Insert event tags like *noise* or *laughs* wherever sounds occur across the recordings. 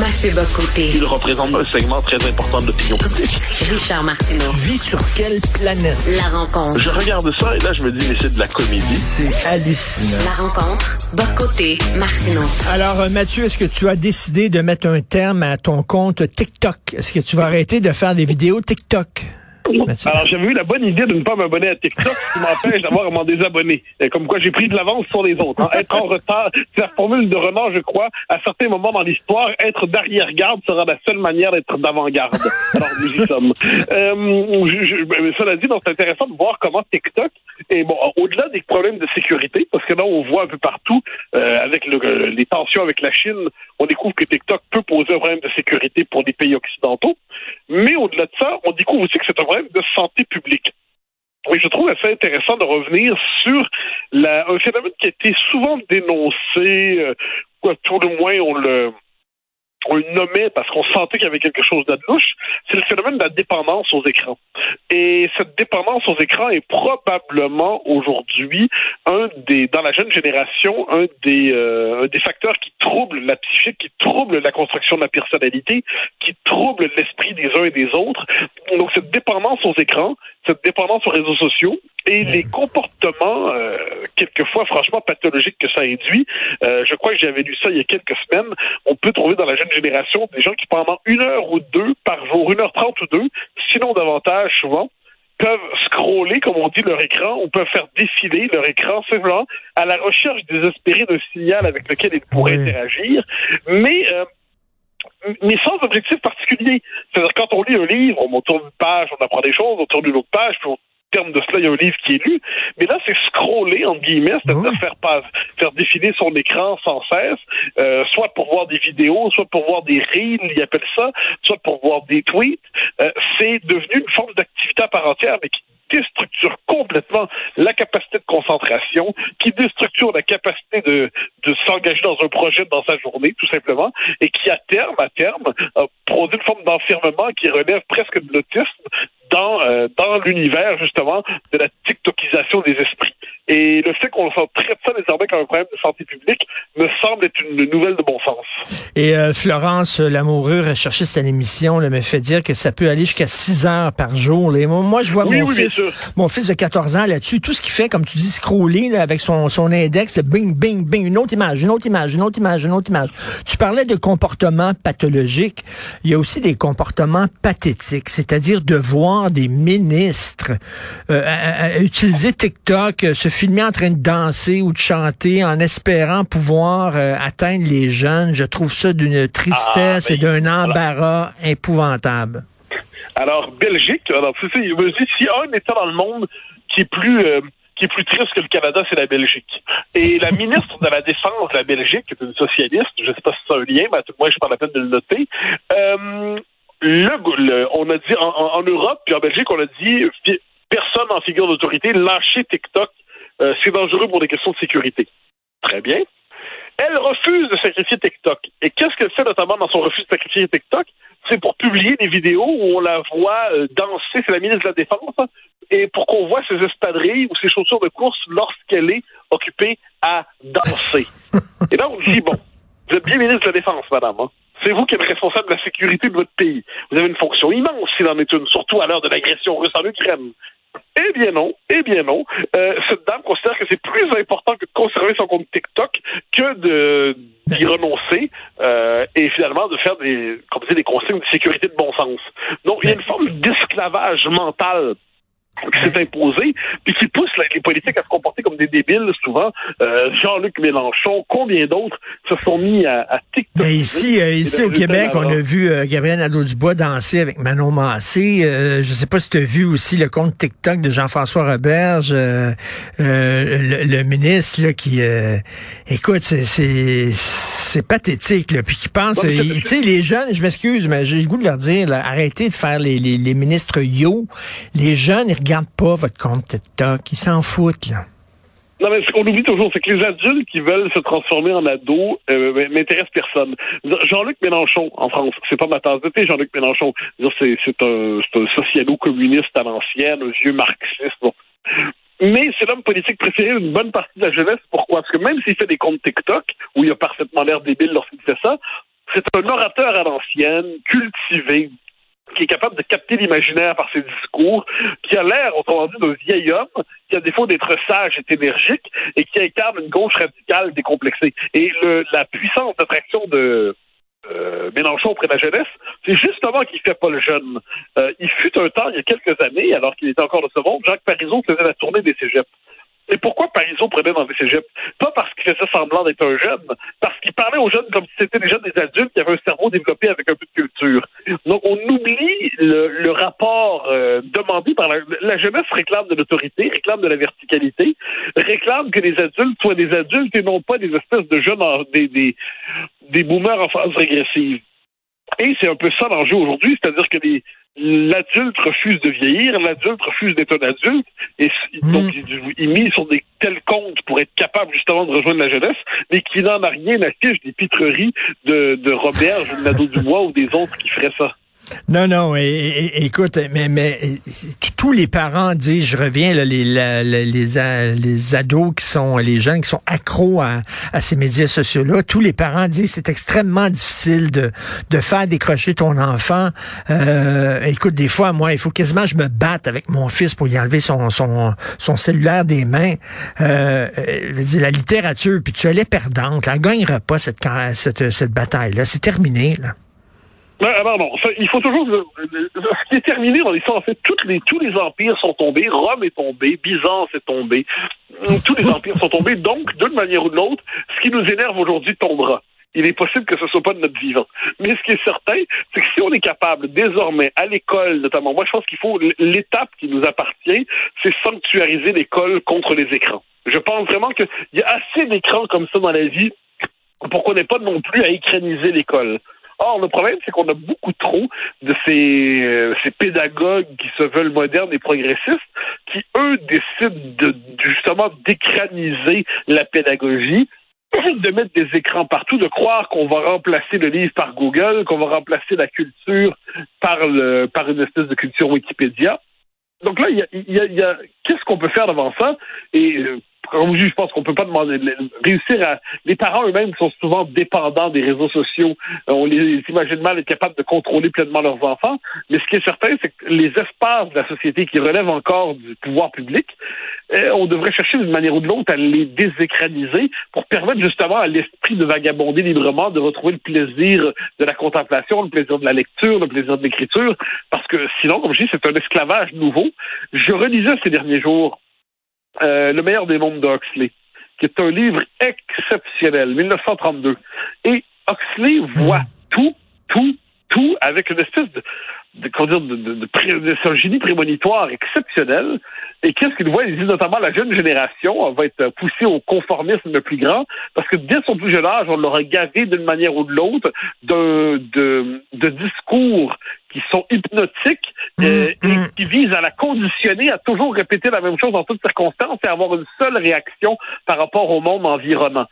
Mathieu Bocoté. Il représente un segment très important de l'opinion publique. Richard Martineau. Tu vis sur quelle planète? La rencontre. Je regarde ça et là, je me dis, mais c'est de la comédie. C'est hallucinant. La rencontre. Bocoté. Martineau. Alors, euh, Mathieu, est-ce que tu as décidé de mettre un terme à ton compte TikTok? Est-ce que tu vas arrêter de faire des vidéos TikTok? *laughs* Alors, j'avais eu la bonne idée de ne pas m'abonner à TikTok, ce qui m'empêche d'avoir à m'en désabonner. Comme quoi, j'ai pris de l'avance sur les autres. hein. Être en retard, c'est la formule de Renard, je crois. À certains moments dans l'histoire, être d'arrière-garde sera la seule manière d'être d'avant-garde. *laughs* Alors, nous y sommes. Euh, je, je- cela dit, donc, c'est intéressant de voir comment TikTok est, bon, au-delà des problèmes de sécurité, parce que là, on voit un peu partout, euh, avec le- les tensions avec la Chine, on découvre que TikTok peut poser un problème de sécurité pour les pays occidentaux. Mais au-delà de ça, on découvre aussi que c'est un problème de santé publique. Et je trouve assez intéressant de revenir sur un phénomène qui a été souvent dénoncé, euh, tout le moins on le, on le nommait parce qu'on sentait qu'il y avait quelque chose de louche, c'est le phénomène de la dépendance aux écrans. Et cette dépendance aux écrans est probablement aujourd'hui un des, dans la jeune génération, un des, euh, un des facteurs qui troublent la psychique, qui troublent la construction de la personnalité, qui troublent l'esprit des uns et des autres. Donc cette dépendance aux écrans, cette dépendance aux réseaux sociaux et les comportements, euh, quelquefois franchement pathologiques que ça induit. Euh, je crois que j'avais lu ça il y a quelques semaines. On peut trouver dans la jeune génération des gens qui pendant une heure ou deux par jour, une heure trente ou deux, sinon davantage souvent, peuvent scroller, comme on dit, leur écran, ou peuvent faire défiler leur écran simplement à la recherche désespérée d'un signal avec lequel ils pourraient Oui. interagir. Mais euh, mais sans objectif particulier. C'est-à-dire, quand on lit un livre, on tourne une page, on apprend des choses, on tourne une autre page, puis au terme de cela, il y a un livre qui est lu. Mais là, c'est scroller, entre guillemets, c'est-à-dire Oui. faire, pas, faire défiler son écran sans cesse, euh, soit pour voir des vidéos, soit pour voir des reels, ils appellent ça, soit pour voir des tweets. Euh, c'est devenu une forme d'activité à part entière, mais qui déstructure complètement la capacité de concentration, qui déstructure la capacité de, de s'engager dans un projet dans sa journée, tout simplement, et qui, à terme, à terme, euh, produit une forme d'enfermement qui relève presque de l'autisme dans, euh, dans l'univers, justement, de la TikTokisation des esprits. Et le fait qu'on traite ça désormais comme un problème de santé publique me semble être une nouvelle de bon sens. Et euh, Florence euh, Lamoureux, recherchiste à l'émission, me fait dire que ça peut aller jusqu'à 6 heures par jour. là. Moi, moi, je vois Oui, mon oui, fils, mon fils de 14 ans là-dessus, tout ce qu'il fait, comme tu dis, scroller là, avec son, son index, bing, bing, bing, une autre image, une autre image, une autre image, une autre image. Tu parlais de comportements pathologiques. Il y a aussi des comportements pathétiques, c'est-à-dire de voir des ministres euh, à- à- à utiliser TikTok, euh, se filmer en train de danser ou de chanter en espérant pouvoir euh, atteindre les jeunes. Je trouve ça d'une tristesse Ah, et ben, d'un embarras épouvantable. Alors, Belgique, alors, tu sais, je me dis, s'il y a un État dans le monde qui est plus, euh, qui est plus triste que le Canada, c'est la Belgique. Et la *laughs* ministre de la Défense de la Belgique, qui est une socialiste, je ne sais pas si c'est un lien, mais à tout moins, je prends la peine de le noter, euh, le, le- on a dit, en, en- Europe, puis en Belgique, on a dit, personne en figure d'autorité, lâchez TikTok, euh, c'est dangereux pour des questions de sécurité. Très bien. Elle refuse de sacrifier TikTok. Et qu'est-ce qu'elle fait notamment dans son refus de sacrifier TikTok? C'est pour publier des vidéos où on la voit euh, danser, c'est la ministre de la Défense, et pour qu'on voit ses espadrilles ou ses chaussures de course lorsqu'elle est occupée à danser. et là, on dit, bon, vous êtes bien ministre de la Défense, madame. hein. C'est vous qui êtes responsable de la sécurité de votre pays. Vous avez une fonction immense s'il en est une, surtout à l'heure de l'agression russe en Ukraine. Eh bien non, eh bien non. Euh, cette dame considère que c'est plus important que de conserver son compte TikTok que de d'y renoncer euh, et finalement de faire des, comme des consignes de sécurité de bon sens. Donc il y a une forme d'esclavage mental qui s'est imposé, puis qui pousse les politiques à se comporter comme des débiles souvent. Euh, Jean-Luc Mélenchon, combien d'autres se sont mis à, à TikTok? Mais ici, euh, ici au Québec, on a vu euh, Gabriel Nadeau-Dubois danser avec Manon Massé. Euh, je sais pas si tu as vu aussi le compte TikTok de Jean-François Roberge, le, le, ministre là, qui, écoute, c'est c'est pathétique, là, puis qui pense, tu sais, les jeunes, je m'excuse, mais j'ai le goût de leur dire, là, arrêtez de faire les, les, les ministres yo. Les jeunes, ils regardent pas votre compte TikTok, ils s'en foutent, là. Non, mais ce qu'on oublie toujours, c'est que les adultes qui veulent se transformer en ados euh, m'intéressent personne. Jean-Luc Mélenchon, en France, c'est pas ma tasse de thé, Jean-Luc Mélenchon. C'est, c'est un, un socialo-communiste à l'ancienne, un vieux marxiste. Bon. Mais c'est l'homme politique préféré d'une bonne partie de la jeunesse. Pourquoi? Parce que même s'il fait des comptes TikTok, où il a parfaitement l'air débile lorsqu'il fait ça, c'est un orateur à l'ancienne, cultivé, qui est capable de capter l'imaginaire par ses discours, qui a l'air, autrement dit, d'un vieil homme, qui a défaut d'être sage et énergique, et qui incarne une gauche radicale décomplexée. Et le, la puissance d'attraction de euh, Mélenchon auprès de la jeunesse, c'est justement qu'il fait pas le jeune. Euh, il fut un temps, il y a quelques années, alors qu'il était encore de ce monde, Jacques Parizeau faisait la tournée des cégeps. Et pourquoi Parizeau prenait dans des cégeps? Pas parce qu'il faisait semblant d'être un jeune, parce qu'il parlait aux jeunes comme si c'était déjà des adultes qui avaient un cerveau développé avec un peu de culture. Donc, on oublie le, rapport euh, demandé par la, la jeunesse réclame de l'autorité, réclame de la verticalité, réclame que les adultes soient des adultes et non pas des espèces de jeunes, des, des, des boomers en phase régressive. Et c'est un peu ça l'enjeu aujourd'hui, c'est-à-dire que les, l'adulte refuse de vieillir, l'adulte refuse d'être un adulte, et hmm. donc il, mise sur des tels comptes pour être capable justement de rejoindre la jeunesse, mais qui n'en a rien à fiche des pitreries de, de Robert, de Nadeau Dubois ou des autres qui feraient ça. Non, non, écoute, mais, mais tous les parents disent, je reviens, là, les, les, les, ados qui sont, les jeunes qui sont accros à, à ces médias sociaux-là, tous les parents disent c'est extrêmement difficile de, de faire décrocher ton enfant. Euh, écoute, des fois, moi, il faut quasiment je me batte avec mon fils pour y enlever son, son, son cellulaire des mains. Euh, je dire, la littérature, puis tu allais perdante, elle gagnera pas cette, cette, cette bataille-là. C'est terminé, là. Ben, non, il faut toujours. Ce qui est dans l'histoire, en fait, toutes les, tous les empires sont tombés. Rome est tombé, Byzance est tombé. Tous les empires sont tombés. Donc, d'une manière ou de l'autre, ce qui nous énerve aujourd'hui tombera. Il est possible que ce soit pas de notre vivant. Mais ce qui est certain, c'est que si on est capable désormais, à l'école notamment, moi je pense qu'il faut l'étape qui nous appartient, c'est sanctuariser l'école contre les écrans. Je pense vraiment qu'il y a assez d'écrans comme ça dans la vie pour qu'on n'ait pas non plus à écraniser l'école. Or, le problème, c'est qu'on a beaucoup trop de ces, euh, ces pédagogues qui se veulent modernes et progressistes, qui, eux, décident de, justement d'écraniser la pédagogie de mettre des écrans partout, de croire qu'on va remplacer le livre par Google, qu'on va remplacer la culture par, le, par une espèce de culture Wikipédia. Donc là, il y a, qu'est-ce qu'on peut faire devant ça? Euh, comme je pense qu'on peut pas demander réussir à les parents eux-mêmes sont souvent dépendants des réseaux sociaux. Euh, on les imagine mal être capables de contrôler pleinement leurs enfants. Mais ce qui est certain, c'est que les espaces de la société qui relèvent encore du pouvoir public, euh, on devrait chercher d'une manière ou de l'autre à les désécraniser pour permettre justement à l'esprit de vagabonder librement, de retrouver le plaisir de la contemplation, le plaisir de la lecture, le plaisir de l'écriture, parce que sinon, comme je dis, c'est un esclavage nouveau. Je relisais ces derniers jours euh, Le meilleur des mondes d'Oxley, qui est un livre exceptionnel, 1932. Et Oxley voit tout, tout, tout avec une espèce de, de, dire, de, de, de, génie prémonitoire exceptionnel. Et qu'est-ce qu'il voit? Il dit notamment la jeune génération va être poussée au conformisme le plus grand parce que dès son plus jeune âge, on l'aura gavé d'une manière ou de l'autre de, de, de discours qui sont hypnotiques euh, mm, et mm. qui visent à la conditionner à toujours répéter la même chose en toutes circonstances et avoir une seule réaction par rapport au monde environnant.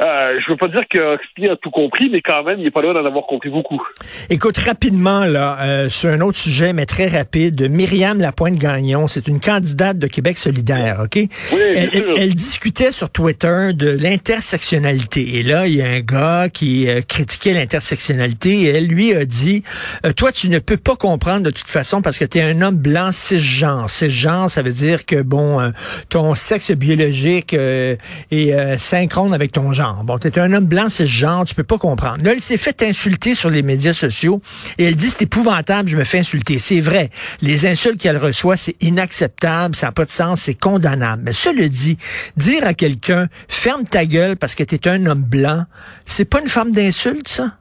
Euh, je veux pas dire que Oxley a tout compris, mais quand même, il n'est pas loin d'en avoir compris beaucoup. Écoute, rapidement, là, euh, sur un autre sujet, mais très rapide, Myriam Lapointe-Gagnon, c'est une candidate de Québec solidaire, OK? Oui, elle, elle, discutait sur Twitter de l'intersectionnalité. Et là, il y a un gars qui euh, critiquait l'intersectionnalité et elle lui a dit, euh, toi, tu ne peux pas comprendre de toute façon parce que tu es un homme blanc cisgenre. Cisgenre, ça veut dire que, bon, ton sexe biologique est synchrone avec ton genre. Bon, t'es un homme blanc, c'est ce genre, tu peux pas comprendre. Là, elle s'est fait insulter sur les médias sociaux et elle dit c'est épouvantable, je me fais insulter. C'est vrai. Les insultes qu'elle reçoit, c'est inacceptable, ça n'a pas de sens, c'est condamnable. Mais cela dit, dire à quelqu'un ferme ta gueule parce que t'es un homme blanc, c'est pas une forme d'insulte, ça?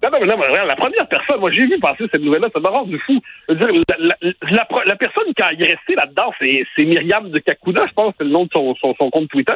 Non, non, non, la première personne, moi j'ai vu passer cette nouvelle-là, ça m'a rendu fou. Dire, la, la, personne qui a resté là-dedans, c'est Myriam de Kakuna, je pense, c'est le nom de son, compte Twitter.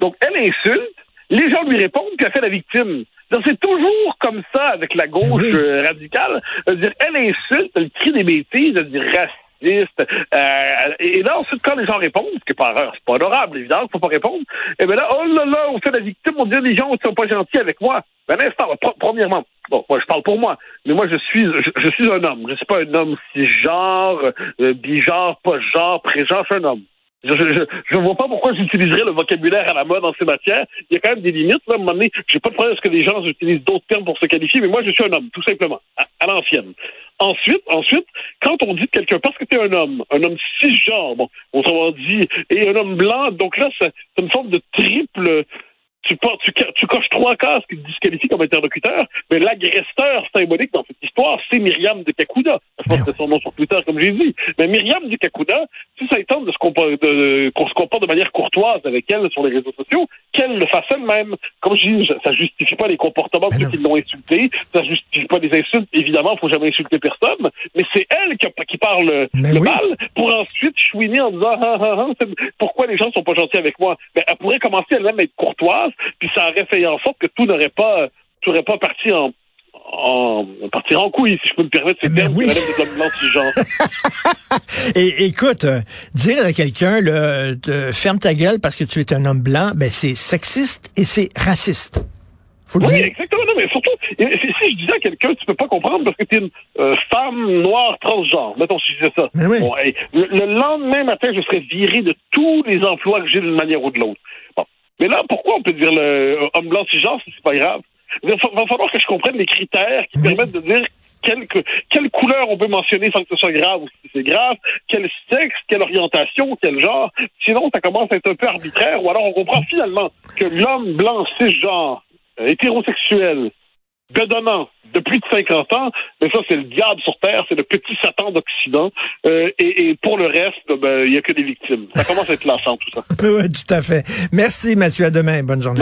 Donc elle insulte, les gens lui répondent, puis elle fait la victime. C'est toujours comme ça avec la gauche euh, radicale. Dire, elle insulte, elle crie des bêtises, elle dit raciste. Euh, et là, ensuite, quand les gens répondent, ce qui est par c'est pas honorable, évidemment, faut pas répondre, et bien là, oh là là, on fait la victime, on dit les gens ne sont pas gentils avec moi. Ben, instant, premièrement, bon, moi je parle pour moi, mais moi je suis je, suis un homme. Je suis pas un homme cisgenre, euh, bigenre, pas genre, prégenre, je suis un homme. Je ne vois pas pourquoi j'utiliserais le vocabulaire à la mode en ces matières. Il y a quand même des limites. Là, à un moment donné, j'ai pas de problème à ce que les gens utilisent d'autres termes pour se qualifier, mais moi, je suis un homme, tout simplement, à, l'ancienne. Ensuite, ensuite, quand on dit quelqu'un, parce que tu es un homme, un homme cisgenre, bon, on dit, et un homme blanc, donc là, c'est une forme de triple tu, tu, tu coches trois cases qui te disqualifient comme interlocuteur, mais l'agresseur symbolique dans cette histoire, c'est Myriam de Kakuda. Je pense que c'est son nom sur Twitter, comme j'ai dit. Mais Myriam de Kakuda, si ça étend de se, comporter qu'on se comporte de manière courtoise avec elle sur les réseaux sociaux, qu'elle le fasse elle-même. Comme je dis, ça justifie pas les comportements de ceux qui l'ont insulté, ça justifie pas les insultes. Évidemment, faut jamais insulter personne, mais c'est elle qui, qui parle le mal pour ensuite chouiner en disant ah, ah, ah, pourquoi les gens sont pas gentils avec moi? Ben, elle pourrait commencer elle-même à être courtoise puis ça aurait fait en sorte que tout n'aurait pas, tout n'aurait pas parti en, en partir en couille, si je peux me permettre ces termes oui. de genre. *laughs* Et écoute, euh, dire à quelqu'un le ferme ta gueule parce que tu es un homme blanc, ben c'est sexiste et c'est raciste. Faut le oui, dire. exactement. Non, mais surtout, si je disais à quelqu'un, tu peux pas comprendre parce que tu es une euh, femme noire transgenre. Mettons, si je disais ça. oui. bon, le, lendemain matin, je serais viré de tous les emplois que j'ai d'une manière ou de l'autre. Mais là, pourquoi on peut dire le euh, homme blanc si c'est pas grave? Il va falloir que je comprenne les critères qui permettent de dire quelle, quelle couleur on peut mentionner sans que ce soit grave ou si c'est grave, quel sexe, quelle orientation, quel genre. Sinon, ça commence à être un peu arbitraire, ou alors on comprend finalement que l'homme blanc cisgenre, euh, hétérosexuel, bedonnant de plus de 50 ans, mais ça, c'est le diable sur Terre, c'est le petit Satan d'Occident. Euh, et, pour le reste, ben, il n'y a que des victimes. Ça commence à être lassant, tout ça. *laughs* oui, tout à fait. Merci, Mathieu. À demain. Bonne journée.